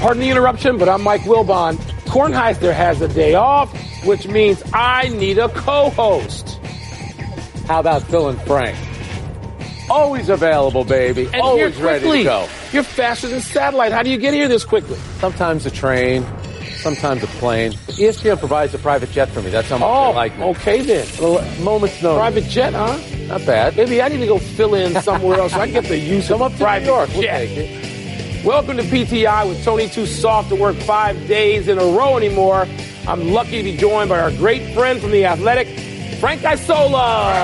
Pardon the interruption, but I'm Mike Wilbon. Kornheiser has a day off, which means I need a co-host. How about Phil and Frank? Always available, baby. And Always ready to go. You're faster than satellite. How do you get here this quickly? Sometimes a train, sometimes a plane. ESPN provides a private jet for me. That's how much Oh, they like me. okay then. Moments notice. Private jet, huh? Not bad. Maybe I need to go fill in somewhere else so I can get the use Come of up to private New York. We'll jet. Welcome to PTI with Tony Too Soft to work five days in a row anymore. I'm lucky to be joined by our great friend from The Athletic, Frank Isola.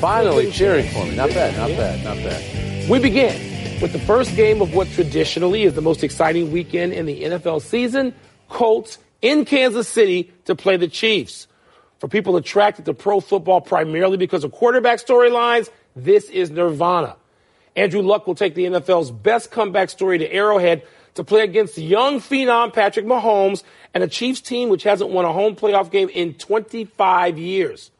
Finally cheering for me. Not bad, not bad, not bad. We begin with the first game of what traditionally is the most exciting weekend in the NFL season Colts in Kansas City to play the Chiefs. For people attracted to pro football primarily because of quarterback storylines, this is Nirvana. Andrew Luck will take the NFL's best comeback story to Arrowhead to play against young phenom Patrick Mahomes and a Chiefs team which hasn't won a home playoff game in 25 years.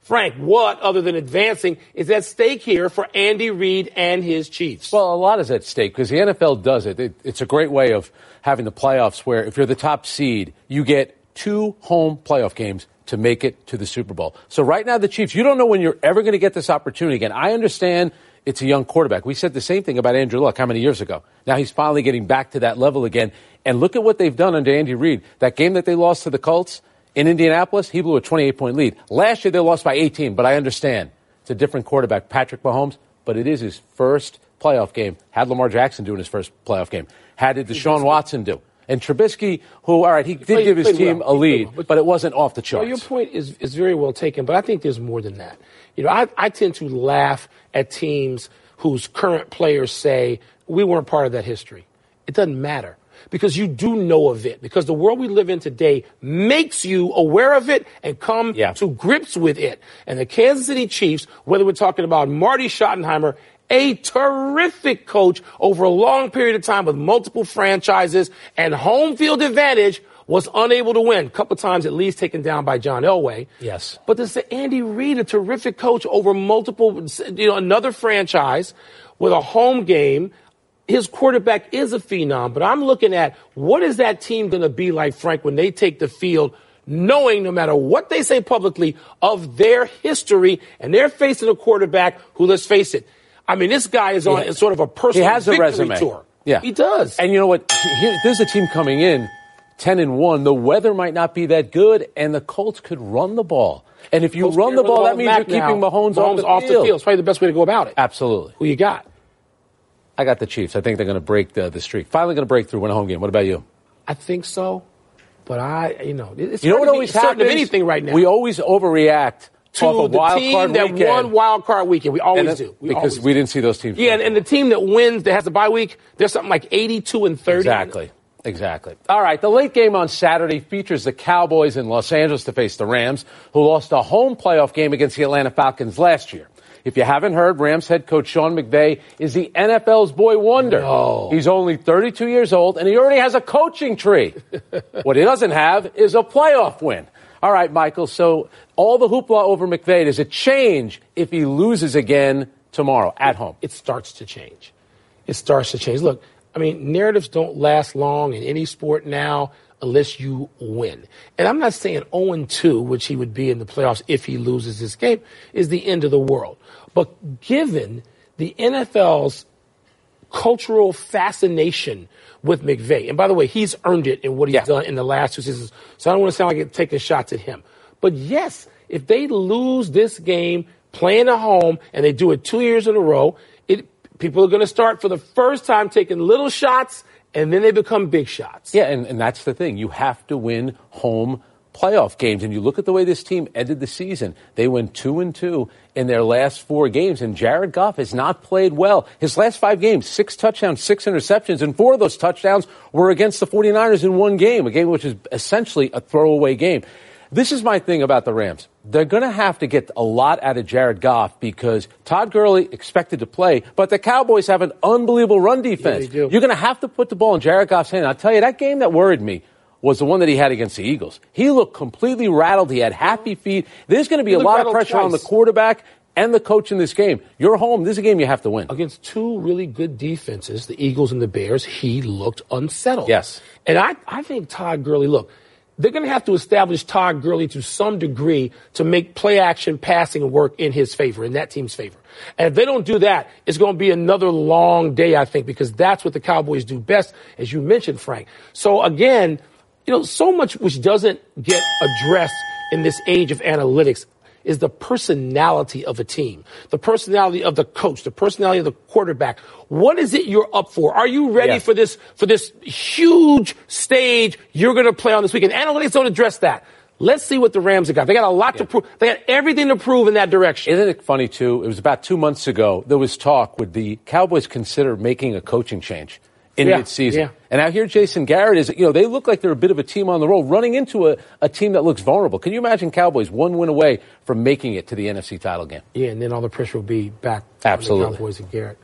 Frank, what other than advancing is at stake here for Andy Reid and his Chiefs? Well, a lot is at stake because the NFL does it. it. It's a great way of having the playoffs where if you're the top seed, you get two home playoff games to make it to the Super Bowl. So right now, the Chiefs, you don't know when you're ever going to get this opportunity again. I understand it's a young quarterback. We said the same thing about Andrew Luck how many years ago? Now he's finally getting back to that level again. And look at what they've done under Andy Reid. That game that they lost to the Colts in Indianapolis, he blew a 28 point lead. Last year they lost by 18, but I understand it's a different quarterback, Patrick Mahomes, but it is his first playoff game. Had Lamar Jackson doing his first playoff game? How did Deshaun Watson do? And Trubisky, who, all right, he did played- give his team well. a lead, well. But- but it wasn't off the charts. Well, your point is, is very well taken, but I think there's more than that. You know, I, I tend to laugh at teams whose current players say, we weren't part of that history. It doesn't matter because you do know of it, because the world we live in today makes you aware of it and come Yeah. to grips with it. And the Kansas City Chiefs, whether we're talking about Marty Schottenheimer, a terrific coach over a long period of time with multiple franchises and home field advantage, was unable to win. A couple times at least taken down by John Elway. Yes. But this is Andy Reid, a terrific coach over multiple, you know, another franchise with a home game. His quarterback is a phenom, but I'm looking at what is that team going to be like, Frank, when they take the field, knowing no matter what they say publicly of their history, and they're facing a quarterback who, let's face it, I mean, this guy is on Yeah. sort of a he personal has a resume. tour. Yeah, he does. And you know what? Here, there's a team coming in, ten and one. The weather might not be that good, and the Colts could run the ball. And if you Colts run can't the ball, that means you're now. keeping Mahomes, Mahomes off, the, field. It's probably the best way to go about it. Absolutely. Who you got? I got the Chiefs. I think they're going to break the, the streak. Finally, going to break through, win a home game. What about you? I think so, but I, you know, it's You know what always happens? anything right now. We always overreact to the team that weekend. won wild card weekend. We always do We because always we didn't see those teams. Yeah, and, and the team that wins that has a bye week, they're something like eighty-two and thirty. Exactly. Exactly. All right. The late game on Saturday features the Cowboys in Los Angeles to face the Rams, who lost a home playoff game against the Atlanta Falcons last year. If you haven't heard, Rams head coach Sean McVay is the NFL's boy wonder. No. He's only 32 years old and he already has a coaching tree. what he doesn't have is a playoff win. All right, Michael. So all the hoopla over McVay, does it change if he loses again tomorrow at home? It starts to change. It starts to change. Look, I mean, narratives don't last long in any sport now unless you win. And I'm not saying 0 2, which he would be in the playoffs if he loses this game, is the end of the world. But given the NFL's cultural fascination with McVay, and by the way, he's earned it in what he's Yeah. done in the last two seasons. So I don't want to sound like it's taking shots at him. But yes, if they lose this game playing at home and they do it two years in a row, it people are going to start for the first time taking little shots and then they become big shots. Yeah, and, and that's the thing. You have to win home playoff games. And you look at the way this team ended the season. They went two and two in their last four games, and Jared Goff has not played well. His last five games, six touchdowns, six interceptions, and four of those touchdowns were against the 49ers in one game, a game which is essentially a throwaway game. This is my thing about the Rams. They're going to have to get a lot out of Jared Goff because Todd Gurley expected to play, but the Cowboys have an unbelievable run defense. do. You're going to have to put the ball in Jared Goff's hand. I'll tell you, that game that worried me was the one that he had against the Eagles. He looked completely rattled. He had happy feet. There's going to be a lot of pressure on the quarterback and the coach in this game. You're home. This is a game you have to win. Against two really good defenses, the Eagles and the Bears, he looked unsettled. Yes. And I, I think Todd Gurley, look, they're going to have to establish Todd Gurley to some degree to make play action passing work in his favor, in that team's favor. And if they don't do that, it's going to be another long day, I think, because that's what the Cowboys do best, as you mentioned, Frank. So again, you know, so much which doesn't get addressed in this age of analytics is the personality of a team, the personality of the coach, the personality of the quarterback. What is it you're up for? Are you ready Yes. for this for this huge stage you're going to play on this weekend? Analytics don't address that. Let's see what the Rams have got. They got a lot to prove. They got everything to prove in that direction. Isn't it funny too? It was about two months ago. There was talk would the Cowboys consider making a coaching change in Yeah, midseason. yeah. And now here Jason Garrett is. You know they look like they're a bit of a team on the roll, running into a, a team that looks vulnerable. Can you imagine Cowboys one win away from making it to the NFC title game? Yeah, and then all the pressure will be back Absolutely. on the Cowboys and Garrett.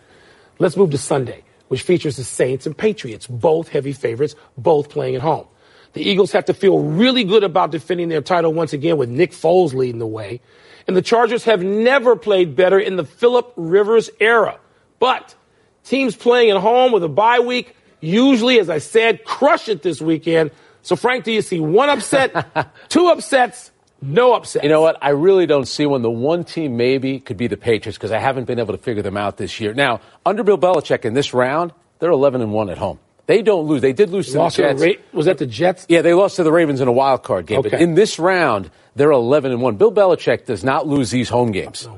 Let's move to Sunday, which features the Saints and Patriots, both heavy favorites, both playing at home. The Eagles have to feel really good about defending their title once again with Nick Foles leading the way. And the Chargers have never played better in the Philip Rivers era. But teams playing at home with a bye week usually, as I said, crush it this weekend. So, Frank, do you see one upset, two upsets, no upset. You know what? I really don't see one. The one team maybe could be the Patriots because I haven't been able to figure them out this year. Now, under Bill Belichick in this round, they're 11 and 1 at home. They don't lose. They did lose to the Lost to the Jets. Ra- was that the Jets? Yeah, they lost to the Ravens in a wild card game. But Okay. in this round, they're 11 and 1. Bill Belichick does not lose these home games.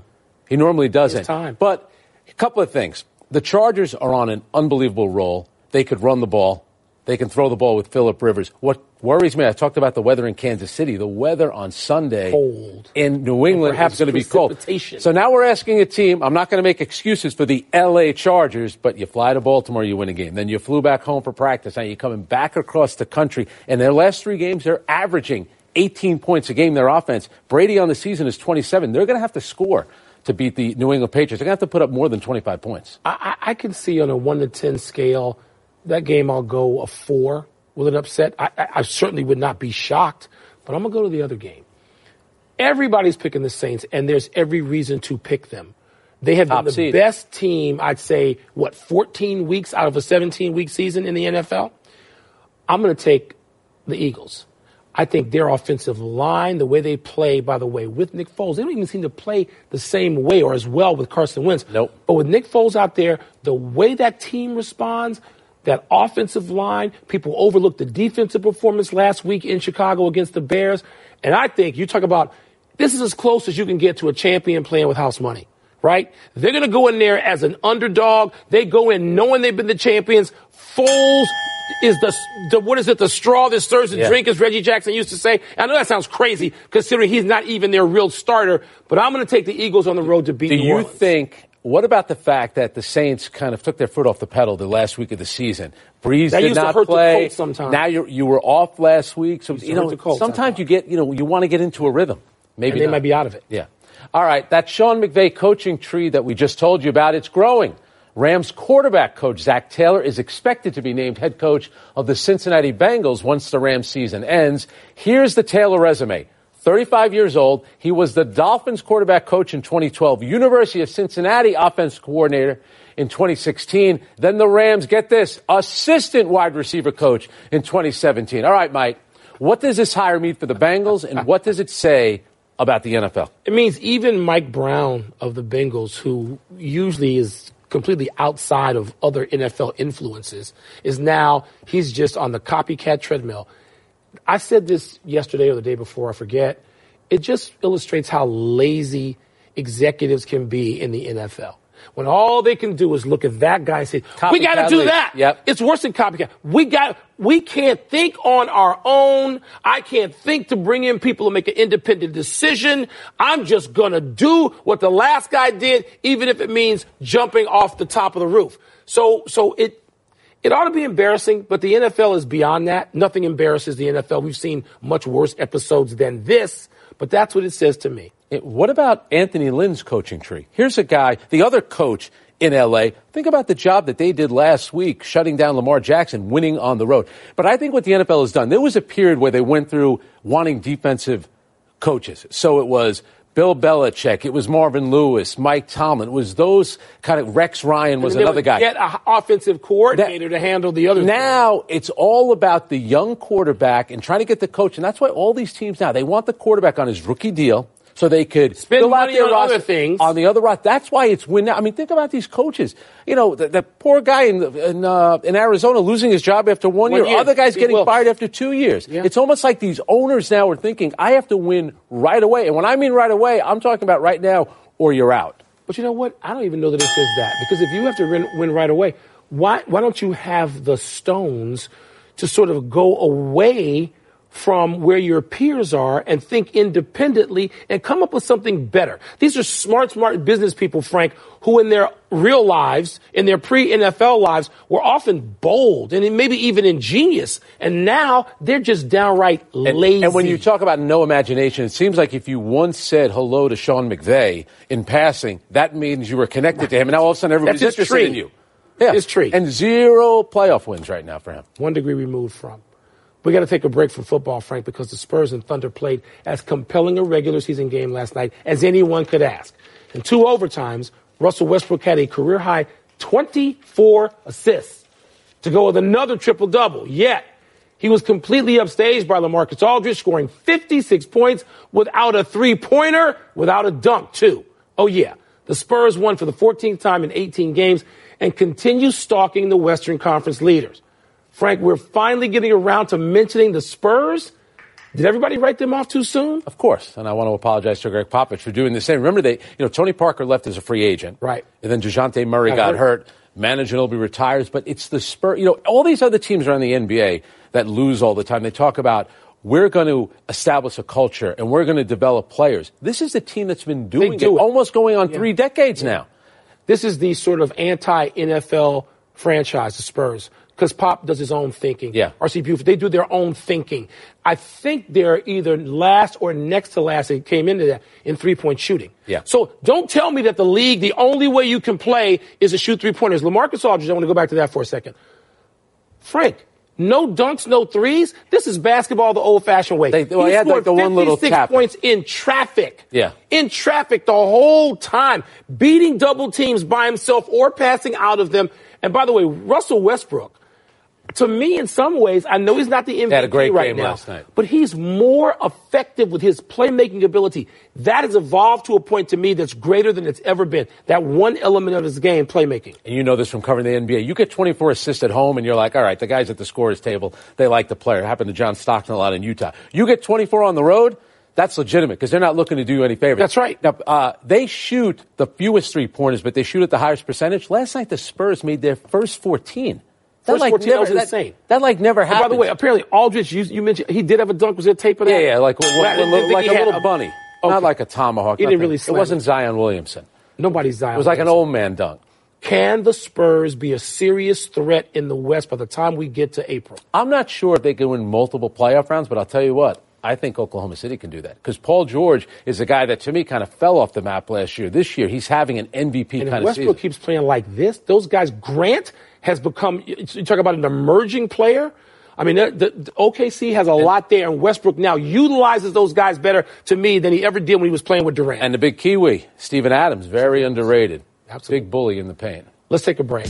He normally doesn't. time. But a couple of things. The Chargers are on an unbelievable roll. They could run the ball. They can throw the ball with Philip Rivers. What worries me, I talked about the weather in Kansas City. The weather on Sunday Cold. in New England going to be cold. So now we're asking a team. I'm not going to make excuses for the LA Chargers, but you fly to Baltimore, you win a game. Then you flew back home for practice. Now you're coming back across the country. And their last three games, they're averaging 18 points a game. Their offense. Brady on the season is 27. They're going to have to score to beat the New England Patriots. They're going to have to put up more than 25 points. I, I I can see on a one to ten scale, that game I'll go a four with an upset. I, I, I certainly would not be shocked, but I'm gonna go to the other game. Everybody's picking the Saints, and there's every reason to pick them. They have Top been the seed. best team, I'd say, what, 14 weeks out of a 17 week season in the NFL? I'm going to take the Eagles. I think their offensive line, the way they play, by the way, with Nick Foles, they don't even seem to play the same way or as well with Carson Wentz. Nope. But with Nick Foles out there, the way that team responds, that offensive line, people overlook the defensive performance last week in Chicago against the Bears. And I think you talk about this is as close as you can get to a champion playing with house money, right? They're going to go in there as an underdog. They go in knowing they've been the champions. Foles is the, the what is it, the straw that stirs the Yeah. drink, as Reggie Jackson used to say. I know that sounds crazy considering he's not even their real starter, but I'm going to take the Eagles on the road to beat Do New you Orleans. think? What about the fact that the Saints kind of took their foot off the pedal the last week of the season? Brees That did used to not play. Colts sometimes. Now you you were off last week, so you know Colts, sometimes you get you know you want to get into a rhythm. Maybe and they not. might be out of it. Yeah. All right. That Sean McVay coaching tree that we just told you about, it's growing. Rams quarterback coach Zac Taylor is expected to be named head coach of the Cincinnati Bengals once the Rams season ends. Here's the Taylor resume. 35 years old. He was the Dolphins quarterback coach in 2012, University of Cincinnati offense coordinator in 2016. Then the Rams, get this, assistant wide receiver coach in 2017. All right, Mike. What does this hire mean for the Bengals and what does it say about the NFL? It means even Mike Brown of the Bengals, who usually is completely outside of other NFL influences, is now he's just on the copycat treadmill. I said this yesterday or the day before, I forget. It just illustrates how lazy executives can be in the NFL. When all they can do is look at that guy and say, "We got to do league. that." Yep. It's worse than copycat. We got. We can't think on our own. I can't think to bring in people to make an independent decision. I'm just gonna do what the last guy did, even if it means jumping off the top of the roof. So, so it. It ought to be embarrassing, but the NFL is beyond that. Nothing embarrasses the NFL. We've seen much worse episodes than this, but that's what it says to me. It- What about Anthony Lynn's coaching tree? Here's a guy, the other coach in LA. Think about the job that they did last week, shutting down Lamar Jackson, winning on the road. But I think what the NFL has done, there was a period where they went through wanting defensive coaches. So it was Bill Belichick. It was Marvin Lewis, Mike Tomlin. It was those kind of Rex Ryan was And they another guy. Get an offensive coordinator to handle the other. Now it's all about the young quarterback and trying to get the coach, and that's why all these teams now they want the quarterback on his rookie deal so they could Spend fill out money their on roster other things. on the other roster. That's why it's win. Now. I mean, think about these coaches. You know, the, the poor guy in in, uh, in Arizona losing his job after one, One year. year. Other guys getting Wilks. fired after two years. Yeah. It's almost like these owners now are thinking, I have to win right away. And when I mean right away, I'm talking about right now, or you're out. But you know what? I don't even know that it says that because if you have to win, win right away, why why don't you have the stones to sort of go away from where your peers are and think independently and come up with something better? These are smart, smart business people, Frank, who in their real lives, in their pre-NFL lives, were often bold and maybe even ingenious, and now they're just downright And, lazy. and when you talk about no imagination, it seems like if you once said hello to Sean McVay in passing, that means you were connected to him, and now all of a sudden everybody's interested tree. in you. Yeah, His tree. and zero playoff wins right now for him. one degree removed from. We got to take a break from football, Frank, because the Spurs and Thunder played as compelling a regular season game last night as anyone could ask. In two overtimes, Russell Westbrook had a career high 24 assists to go with another triple double. Yet, he was completely upstaged by LaMarcus Aldridge, scoring 56 points without a three pointer, without a dunk, too. Oh, yeah. The Spurs won for the 14th time in 18 games and continue stalking the Western Conference leaders. Frank, we're finally getting around to mentioning the Spurs. Did everybody write them off too soon? Of course, and I want to apologize to Gregg Popovich for doing the same. Remember, they, you know, Tony Parker left as a free agent, Right. And then Dejounte Murray Got got, hurt. hurt. Manu Ginobili retires, but it's the Spurs. You know, all these other teams around the NBA that lose all the time. They talk about we're going to establish a culture and we're going to develop players. This is the team that's been doing do it, it. almost going on three decades now. This is the sort of anti NFL franchise, the Spurs, because Pop does his own thinking. Yeah. RC Buford, they do their own thinking. I think they're either last or next to last. They came into that in three point shooting. Yeah. So don't tell me that the league, the only way you can play is to shoot three pointers. Lamarcus Aldridge, I want to go back to that for a second. Frank, no dunks, no threes. This is basketball the old fashioned way. They- well, he had, like, the one little 56 tap. points in traffic. Yeah. In traffic the whole time, beating double teams by himself or passing out of them. And by the way, Russell Westbrook, to me, in some ways, I know he's not the MVP Had a great right game now, last night. but he's more effective with his playmaking ability. That has evolved to a point to me that's greater than it's ever been. That one element of his game, playmaking. And you know this from covering the NBA. You get 24 assists at home, and you're like, all right, the guys at the scorer's table, they like the player. It happened to John Stockton a lot in Utah. You get 24 on the road, that's legitimate because they're not looking to do you any favors. That's right. Now, uh, they shoot the fewest three pointers, but they shoot at the highest percentage. Last night, the Spurs made their first 14. That First 14, that was insane. That, like never happened. by the way, apparently Aldridge, you, you mentioned he did have a dunk. Was there a tape of that? yeah, yeah, like, Well, didn't like, like a little bunny, Okay. not like a tomahawk. He didn't nothing. really It wasn't it. Zion Williamson. Nobody's Zion. It was like an old man dunk. Can the Spurs be a serious threat in the West by the time we get to April? I'm not sure if they can win multiple playoff rounds, but I'll tell you what. I think Oklahoma City can do that because Paul George is a guy that to me kind of fell off the map last year. This year, he's having an MVP And if kind of season. Westbrook keeps playing like this, those guys, Grant has become, you talk about an emerging player. I mean, the, the, the OKC has a lot there, and Westbrook now utilizes those guys better to me than he ever did when he was playing with Durant. And the big Kiwi, Steven Adams, very underrated. Absolutely. Big bully in the paint. Let's take a break.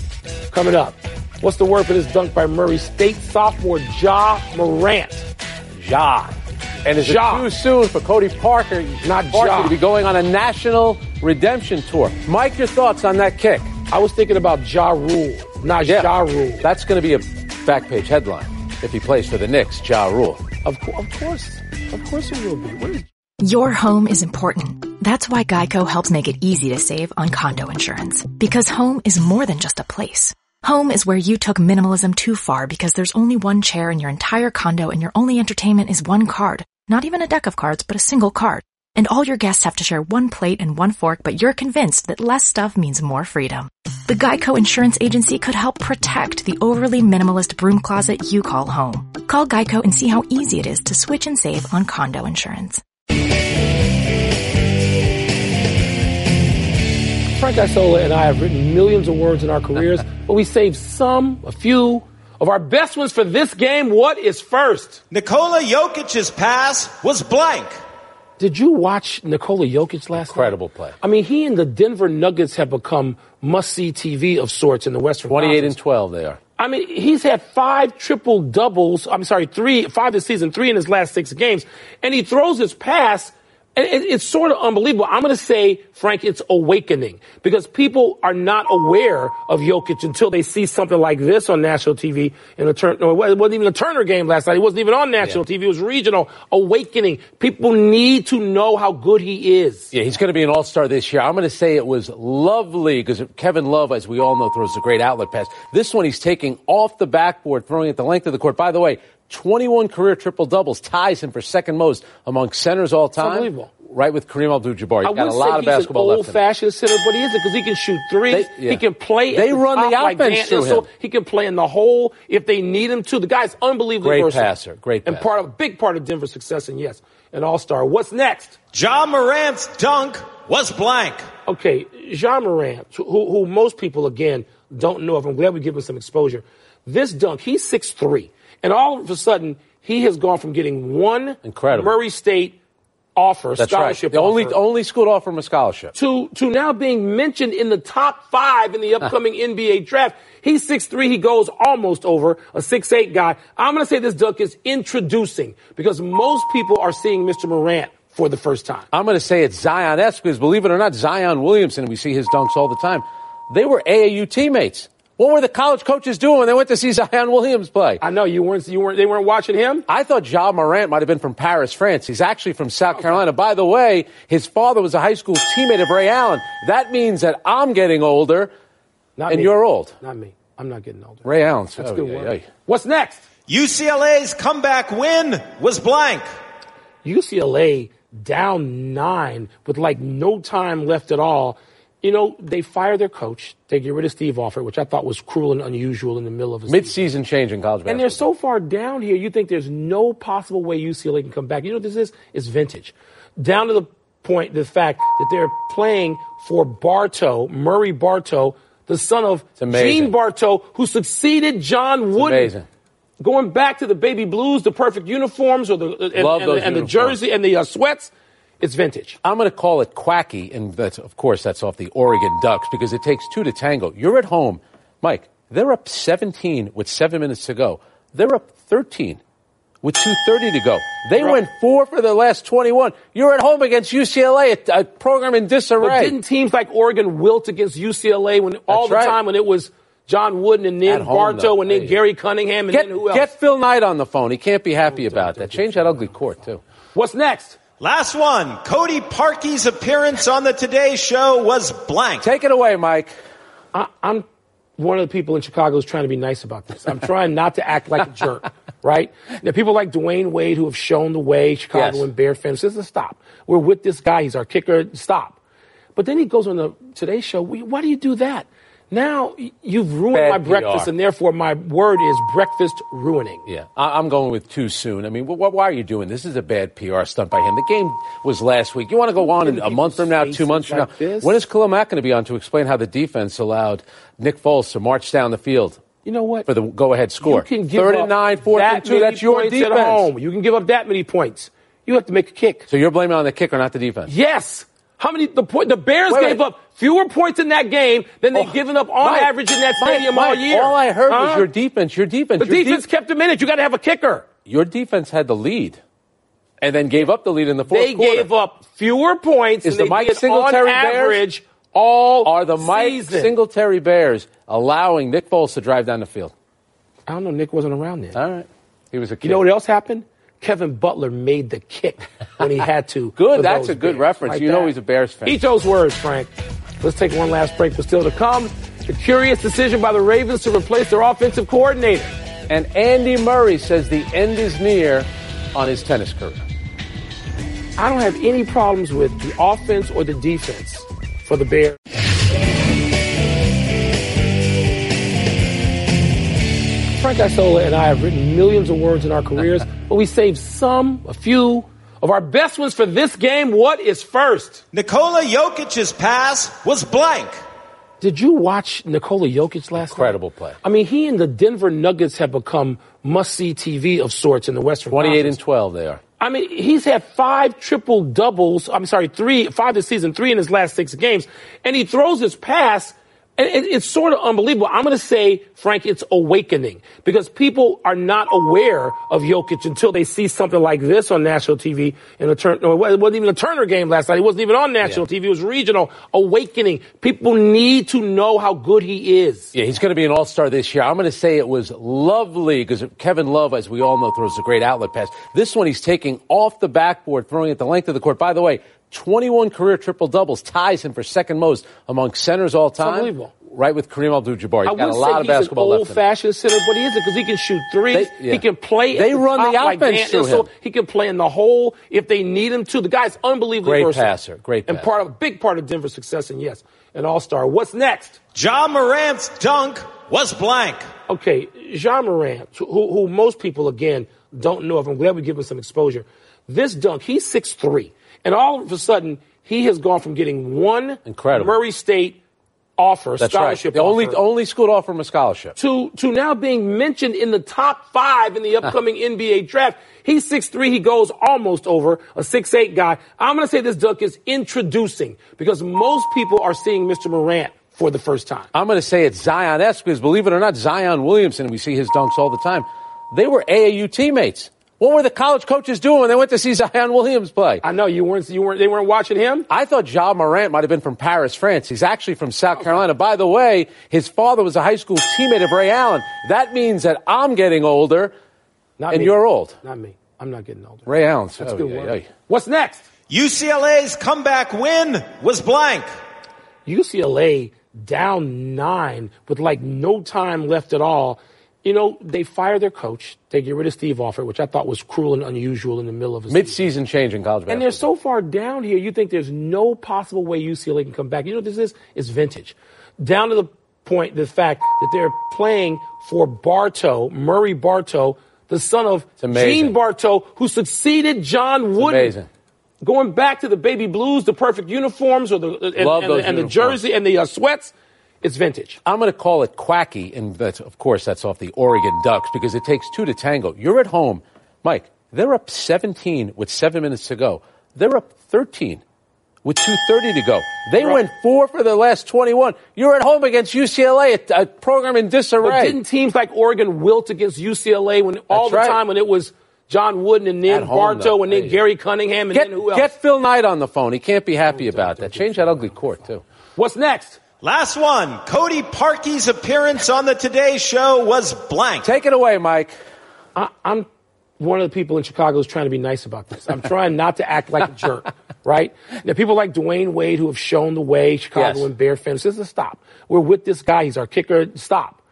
Coming up, what's the word for this dunk by Murray State sophomore Ja Morant? Ja. And is Ja. it too soon for Cody Parkey, Not Parker Ja. to be going on a national redemption tour? Mike, your thoughts on that kick? I was thinking about Ja Rule, not Ja Rule. That's going to be a back page headline if he plays for the Knicks, Ja Rule. Of, co- of course, of course it will be. What is Your home is important. That's why Geico helps make it easy to save on condo insurance. Because home is more than just a place. Home is where you took minimalism too far because there's only one chair in your entire condo and your only entertainment is one card. Not even a deck of cards, but a single card. And all your guests have to share one plate and one fork, but you're convinced that less stuff means more freedom. The Geico Insurance Agency could help protect the overly minimalist broom closet you call home. Call Geico and see how easy it is to switch and save on condo insurance. Frank Isola and I have written millions of words in our careers, but we saved some, a few, of our best ones for this game. What is first? Nikola Jokic's pass was blank. Did you watch Nikola Jokic last Incredible night? play. I mean, he and the Denver Nuggets have become must-see TV of sorts in the Western 28 Conference. and 12 they are. I mean, he's had five triple doubles. I'm sorry, three, five this season, three in his last six games, and he throws his pass. And it, it's sort of unbelievable. I'm going to say, Frank, it's awakening because people are not aware of Jokic until they see something like this on national TV. In a turn, no, it wasn't even a Turner game last night. It wasn't even on national TV. It was regional. Awakening. People need to know how good he is. Yeah, he's going to be an all star this year. I'm going to say it was lovely because Kevin Love, as we all know, throws a great outlet pass. This one he's taking off the backboard, throwing it the length of the court. By the way, 21 career triple doubles ties him for second most among centers all time. unbelievable. Right with Kareem Abdul-Jabbar. He's I got a lot say of basketball left in him. old-fashioned center, but he isn't because he can shoot threes. They- yeah. He can play. They the run the top like offense Dan through him. He can play in the hole if they need him to. The guy's unbelievably Great versatile. passer, great and part of a big part of Denver's success. And yes, an all-star. What's next? Ja Morant's dunk was blank. Okay, Ja Morant, who, who most people again don't know of. I'm glad we give him some exposure. This dunk, he's 6'3", and all of a sudden he has gone from getting one Incredible. Murray State offer, That's right. scholarship The only, offer, only school to offer him a scholarship. to to now being mentioned in the top five in the upcoming NBA draft. He's 6'3", he goes almost over a 6'8 guy. I'm going to say this dunk is introducing because most people are seeing Mr. Morant for the first time. I'm going to say it's Zion-esque because believe it or not, Zion Williamson, we see his dunks all the time. They were AAU teammates. What were the college coaches doing when they went to see Zion Williams play? I know you weren't you weren't they weren't watching him. I thought Ja Morant might have been from Paris, France. He's actually from South Carolina. By the way, his father was a high school teammate of Ray Allen. That means that I'm getting older Not and me. you're old. Not me. I'm not getting older. Ray Allen's. That's oh, good yeah, work. yeah. What's next? UCLA's comeback win was blank. UCLA down nine with like no time left at all. You know, they fire their coach. They get rid of Steve Alford, which I thought was cruel and unusual in the middle of a. Mid-season change in college basketball. And they're so far down here, you think there's no possible way UCLA can come back. You know what this is? It's vintage. Down to the point, the fact that they're playing for Bartow, Murry Bartow, the son of. Gene Bartow, who succeeded John Wooden. amazing. Going back to the baby blues, the perfect uniforms, or the and, and, and the jersey and the uh, sweats, it's vintage. I'm going to call it quacky, and that's, of course, that's off the Oregon Ducks because it takes two to tango. You're at home, Mike. They're up 17 with seven minutes to go. They're up 13 with 2:30 to go. They Right. went four for the last 21. You're at home against UCLA, a, a program in But disarray. didn't teams like Oregon wilt against UCLA when all the right. time when it was John Wooden and then home, Bartow though. and then Hey. Gary Cunningham and get, then who else? get Phil Knight on the phone. He can't be happy about that. Change that ugly court too. What's next? Last one. Cody Parkey's appearance on the Today Show was blank. Take it away, Mike. I, I'm one of the people in Chicago who's trying to be nice about this. I'm trying not to act like a jerk, right? Are people like Dwyane Wade who have shown the way, Chicago Yes. and Bear fans. This Says, stop. We're with this guy. He's our kicker. Stop. But then he goes on the Today Show. "We- Why do you do that? Now you've ruined Bad my PR. breakfast, and therefore my word is breakfast ruining. Yeah, I- I'm going with too soon. I mean, wh- wh- why are you doing this? This is a bad PR stunt by him. The game was last week. You want to go on in a month from now, two months from like now? this? When is Khalil Mack going to be on to explain how the defense allowed Nick Foles to march down the field You know what? for the go-ahead score? You can give Third and nine, fourth that and two. That's your defense. At home. You can give up that many points. You have to make a kick. So you're blaming on the kicker, not the defense. Yes. How many? The point. The Bears Wait, gave wait. up fewer points in that game than they've Oh, given up on Mike, average in that Mike, stadium all Mike, year. All I heard was your defense. Your defense. The your defense def- kept them in it. You got to have a kicker. your defense had the lead, and then gave up the lead in the fourth They quarter. They gave up fewer points Is than the Mike Singletary on Bears? average all Are the Mike season. Singletary Bears allowing Nick Foles to drive down the field? I don't know. Nick wasn't around then. All right, he was a kid. You know what else happened? Kevin Butler made the kick when he had to. Good, that's a good Bears. reference. Like You know he's a Bears fan. Eat those words, Frank. Let's take one last break, but still to come. The curious decision by the Ravens to replace their offensive coordinator. And Andy Murray says the end is near on his tennis career. I don't have any problems with the offense or the defense for the Bears. Frank Isola and I have written millions of words in our careers, but we saved some, a few, of our best ones for this game. What is first? Nikola Jokic's pass was blank. Did you watch Nikola Jokic last Incredible night? play. I mean, he and the Denver Nuggets have become must-see TV of sorts in the Western 28 Conference. and 12 they are. I mean, he's had five triple doubles. I'm sorry, three, five this season, three in his last six games. And he throws his pass and it, it's sort of unbelievable. I'm going to say, Frank, it's awakening because people are not aware of Jokic until they see something like this on national TV. In a turn, no, it wasn't even a Turner game last night. It wasn't even on national yeah. TV. It was regional. Awakening. People need to know how good he is. Yeah, he's going to be an All Star this year. I'm going to say it was lovely because Kevin Love, as we all know, throws a great outlet pass. This one he's taking off the backboard, throwing it the length of the court. By the way, 21 career triple doubles ties him for second most among centers all time. unbelievable. Right with Kareem Abdul-Jabbar. He's I got a lot of basketball left. He's an Old-fashioned center, but he isn't because he can shoot threes. They, yeah. He can play. They the run top the offense like through so him. He can play in the hole if they need him to. The guy's unbelievably great versatile. passer. Great passer. And part of a big part of Denver's success. And yes, an All-Star. What's next? Ja Morant's dunk was blank. Okay, Ja Morant, who, who most people again don't know of. I'm glad we give him some exposure. This dunk, he's six three, and all of a sudden he has gone from getting one Incredible. Murray State offer, That's scholarship right. The only offer, only school to offer him a scholarship. To to now being mentioned in the top five in the upcoming NBA draft. He's six three. He goes almost over a six eight guy. I'm going to say this dunk is introducing because most people are seeing Mr. Morant for the first time. I'm going to say it's Zion-esque because believe it or not, Zion Williamson, we see his dunks all the time. They were AAU teammates. What were the college coaches doing when they went to see Zion Williams play? I know you weren't. You weren't. They weren't watching him. I thought Ja Morant might have been from Paris, France. He's actually from South Carolina. By the way, his father was a high school teammate of Ray Allen. That means that I'm getting older, not and me. you're old. Not me. I'm not getting older. Ray Allen. That's oh, good yeah, word. yeah. What's next? UCLA's comeback win was blank. UCLA down nine with like no time left at all you know, they fire their coach. They get rid of Steve Alford, which I thought was cruel and unusual in the middle of a mid-season change in college basketball. And they're so far down here, you think there's no possible way UCLA can come back. You know what this is? It's vintage. Down to the point, the fact that they're playing for Bartow, Murry Bartow, the son of Gene Bartow, who succeeded John Wooden. Amazing. Going back to the baby blues, the perfect uniforms, or the and, and, and the jersey and the uh, sweats. It's vintage. I'm going to call it quacky, and that's, of course, that's off the Oregon Ducks because it takes two to tango. You're at home, Mike. They're up 17 with seven minutes to go. They're up 13 with 2:30 to go. They right. went four for the last 21. You're at home against UCLA, a, a program in disarray. But didn't teams like Oregon wilt against UCLA when all the right. time when it was John Wooden and then Bartow and then hey. Gary Cunningham and get, then who else? Get Phil Knight on the phone. He can't be happy about that. Change that ugly court too. What's next? Last one. Cody Parkey's appearance on the Today Show was blank. Take it away, Mike. I, am one of the people in Chicago who's trying to be nice about this. I'm trying not to act like a jerk, right? Now, people like Dwyane Wade who have shown the way, Chicago yes. and Bear fans, This is a stop. We're with this guy. He's our kicker. Stop.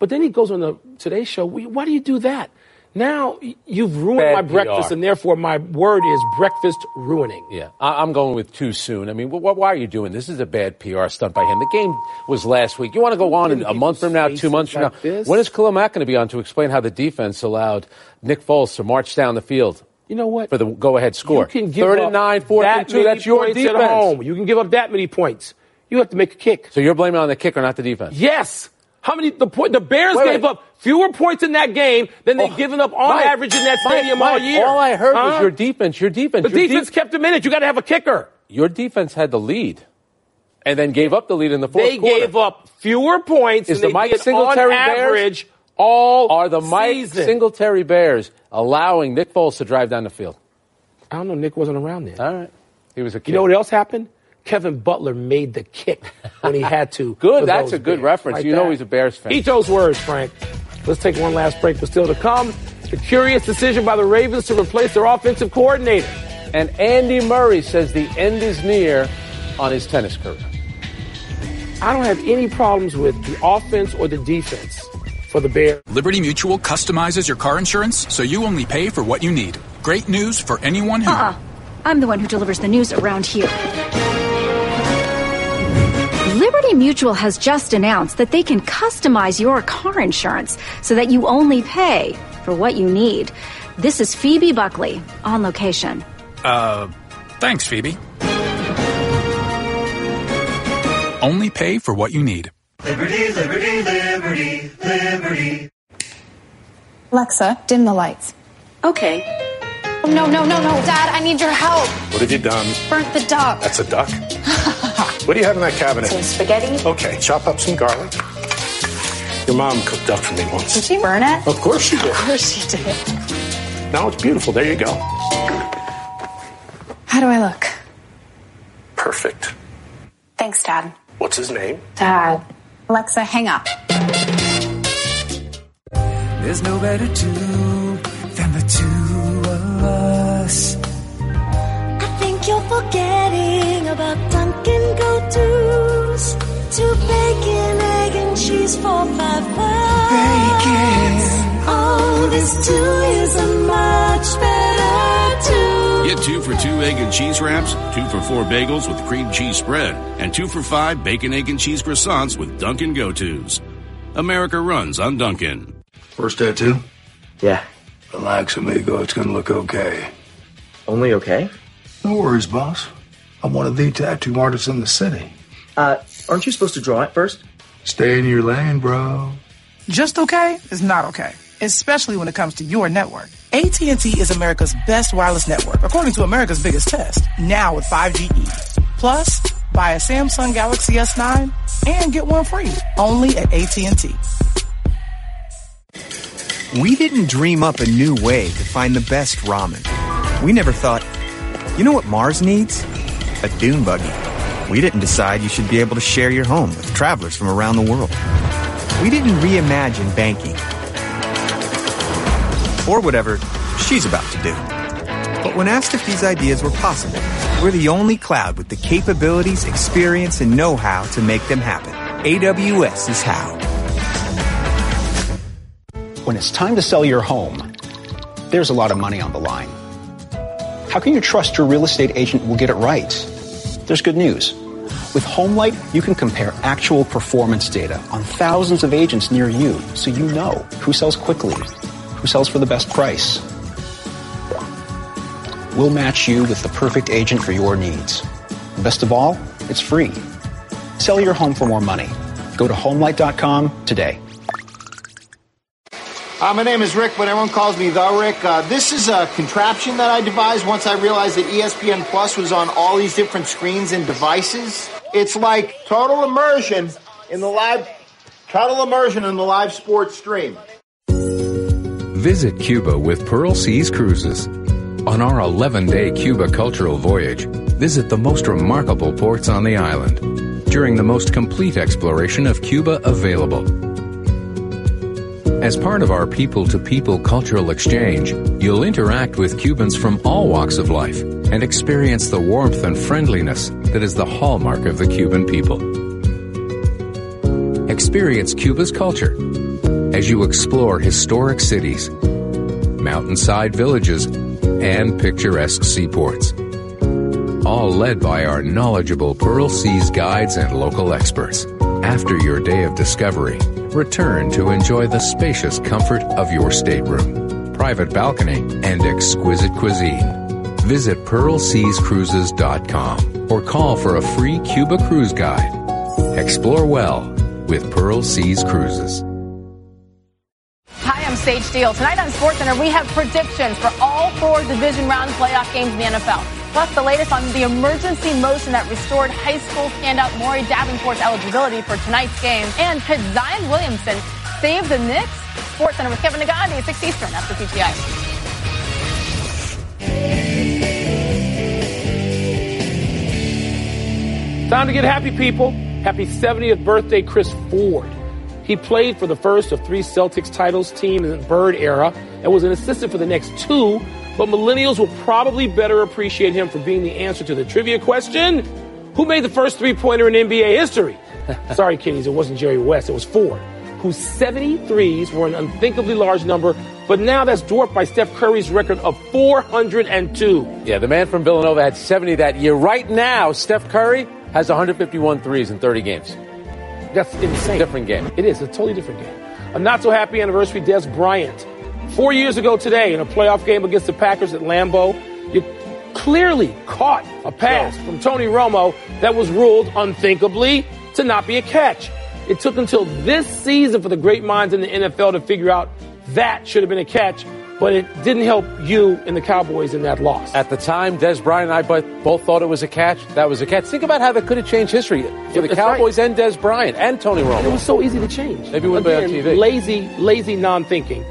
But then he goes on the Today Show. Why do you do that? Now you've ruined Bad my breakfast, PR. and therefore my word is breakfast ruining. Yeah, I'm going with too soon. I mean, why are you doing this? This is a bad PR stunt by him. The game was last week. You want to go on in a month from now, two months from like now? This? When is Khalil Mack going to be on to explain how the defense allowed Nick Foles to march down the field? You know what? For the go-ahead score. You can give Third up and nine, fourth that and two. That's your defense. At home. You can give up that many points. You have to make a kick. So you're blaming on the kicker, not the defense. Yes. How many? The point. The Bears Wait, gave wait. up fewer points in that game than they've Oh, given up on Mike, average in that stadium Mike, all year. All I heard Huh? was your defense. Your defense. The your defense def- kept them in it. You got to have a kicker. Your defense had the lead, and then gave up the lead in the fourth They quarter. gave up fewer points Is than the they Mike Singletary on Bears? average all Are the Mike season. Singletary Bears allowing Nick Foles to drive down the field? I don't know. Nick wasn't around then. All right, he was a kid. You know what else happened? Kevin Butler made the kick when he had to. Good, that's those a good Bears. reference. Like You know he's a Bears fan. Eat those words, Frank. Let's take one last break, but still to come. The curious decision by the Ravens to replace their offensive coordinator. And Andy Murray says the end is near on his tennis career. I don't have any problems with the offense or the defense for the Bears. Liberty Mutual customizes your car insurance so you only pay for what you need. Great news for anyone who. Uh-uh. I'm the one who delivers the news around here. Liberty Mutual has just announced that they can customize your car insurance so that you only pay for what you need. This is Phoebe Buckley on location. Uh, thanks, Phoebe. Only pay for what you need. Liberty, liberty, liberty, liberty. Alexa, dim the lights. Okay. No, no, no, no. Dad, I need your help. What have you done? Burnt the duck. That's a duck? what do you have in that cabinet? Some spaghetti. Okay, chop up some garlic. Your mom cooked duck for me once. Did she burn it? Of course she did. Of course she did. Now it's beautiful. There you go. How do I look? Perfect. Thanks, Dad. What's his name? Dad. Alexa, hang up. There's no better two than the two of us. I think you're forgetting about Dunkin' Go-To's. Two bacon, egg, and cheese for five bucks. Bacon. Oh, this two is a much better two. Get two for two egg and cheese wraps, two for four bagels with cream cheese spread, and two for five bacon, egg, and cheese croissants with Dunkin' Go-Tos. America runs on Dunkin'. First tattoo? Yeah. Relax, amigo. It's gonna look okay. Only okay? No worries, boss. I'm one of the tattoo artists in the city. Uh, aren't you supposed to draw it first? Stay in your lane, bro. Just okay is not okay, especially when it comes to your network. AT&T is America's best wireless network, according to America's biggest test. Now with 5GE. Plus, buy a Samsung Galaxy S9 and get one free. Only at AT&T. We didn't dream up a new way to find the best ramen. We never thought, you know what Mars needs? A dune buggy. We didn't decide you should be able to share your home with travelers from around the world. We didn't reimagine banking. Or whatever she's about to do. But when asked if these ideas were possible, we're the only cloud with the capabilities, experience, and know how to make them happen. AWS is how. When it's time to sell your home, there's a lot of money on the line. How can you trust your real estate agent will get it right? There's good news. With HomeLight, you can compare actual performance data on thousands of agents near you so you know who sells quickly, who sells for the best price. We'll match you with the perfect agent for your needs. Best of all, it's free. Sell your home for more money. Go to homelight.com today. Uh, my name is Rick, but everyone calls me the Rick. Uh, this is a contraption that I devised once I realized that ESPN Plus was on all these different screens and devices. It's like total immersion in the live, total immersion in the live sports stream. Visit Cuba with Pearl Seas Cruises. On our 11 day Cuba cultural voyage, visit the most remarkable ports on the island during the most complete exploration of Cuba available. As part of our people to people cultural exchange, you'll interact with Cubans from all walks of life and experience the warmth and friendliness that is the hallmark of the Cuban people. Experience Cuba's culture as you explore historic cities, mountainside villages, and picturesque seaports. All led by our knowledgeable Pearl Seas guides and local experts. After your day of discovery, return to enjoy the spacious comfort of your stateroom, private balcony, and exquisite cuisine. Visit pearlseascruises.com or call for a free Cuba cruise guide. Explore well with Pearl Seas Cruises. Hi, I'm Sage Steele. Tonight on SportsCenter, we have predictions for all four division round playoff games in the NFL. Plus, the latest on the emergency motion that restored high school standout Maury Davenport's eligibility for tonight's game. And could Zion Williamson save the Knicks? SportsCenter with Kevin Negandhi at 6 Eastern after PTI. Time to get happy, people. Happy 70th birthday, Chris Ford. He played for the first of three Celtics titles team in the Bird era and was an assistant for the next two, but millennials will probably better appreciate him for being the answer to the trivia question Who made the first three pointer in NBA history? Sorry, kiddies, it wasn't Jerry West, it was Ford, whose 73s were an unthinkably large number, but now that's dwarfed by Steph Curry's record of 402. Yeah, the man from Villanova had 70 that year. Right now, Steph Curry has 151 threes in 30 games. That's insane. Different game. It is a totally different game. A not so happy anniversary, Dez Bryant. Four years ago today, in a playoff game against the Packers at Lambeau, you clearly caught a pass from Tony Romo that was ruled unthinkably to not be a catch. It took until this season for the great minds in the NFL to figure out that should have been a catch. but it didn't help you and the Cowboys in that loss. At the time, Dez Bryant and I both, both thought it was a catch. That was a catch. Think about how that could have changed history for the That's Cowboys right. and Dez Bryant and Tony Romo. It was so easy to change. Maybe it wouldn't be on TV. Lazy, lazy non-thinking.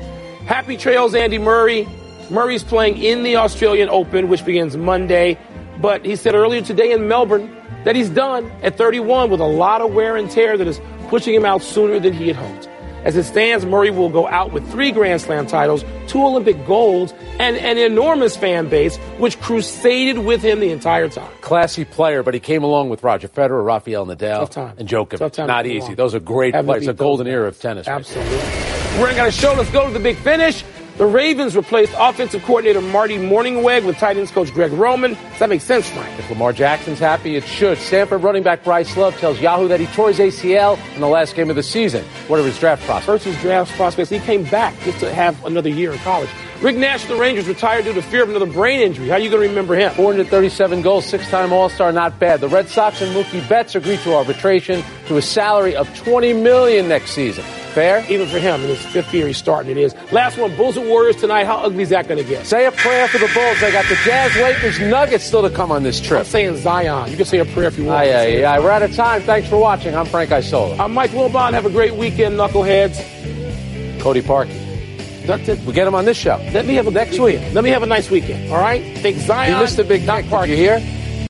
Happy trails, Andy Murray. Murray's playing in the Australian Open, which begins Monday. But he said earlier today in Melbourne that he's done at 31 with a lot of wear and tear that is pushing him out sooner than he had hoped. As it stands, Murray will go out with three Grand Slam titles, two Olympic golds, and an enormous fan base, which crusaded with him the entire time. Classy player, but he came along with Roger Federer, Rafael Nadal, and Djokovic. Not easy. along. Those are great players. A golden era of tennis. Absolutely. We're going to show. Let's go to the big finish. The Ravens replaced offensive coordinator Marty Mornhinweg with tight ends coach Greg Roman. Does that make sense, Frank? If Lamar Jackson's happy, it should. Stanford running back Bryce Love tells Yahoo that he tore his ACL in the last game of the season. What are his draft prospects? First his draft prospects. He came back just to have another year in college. Rick Nash of the Rangers retired due to fear of another brain injury. How are you going to remember him? 437 goals, six-time All-Star, not bad. The Red Sox and Mookie Betts agreed to arbitration to a salary of 20 million next season. Fair? Even for him, in his fifth year, he's starting. It is. Last one, Bulls and Warriors tonight. How ugly is that going to get? Say a prayer for the Bulls. They got the Jazz, Lakers, Nuggets still to come on this I'm trip. saying Zion. You can say a prayer if you want. Yeah, aye. We're out of time. Thanks for watching. I'm Frank Isola. I'm Mike Wilbon. Have a great weekend, knuckleheads. Cody Parkey. It. We get him on this show. Let me have a next week. Let me have a nice weekend. All right. Think Zion. You missed a big night. Did Parkey. you hear?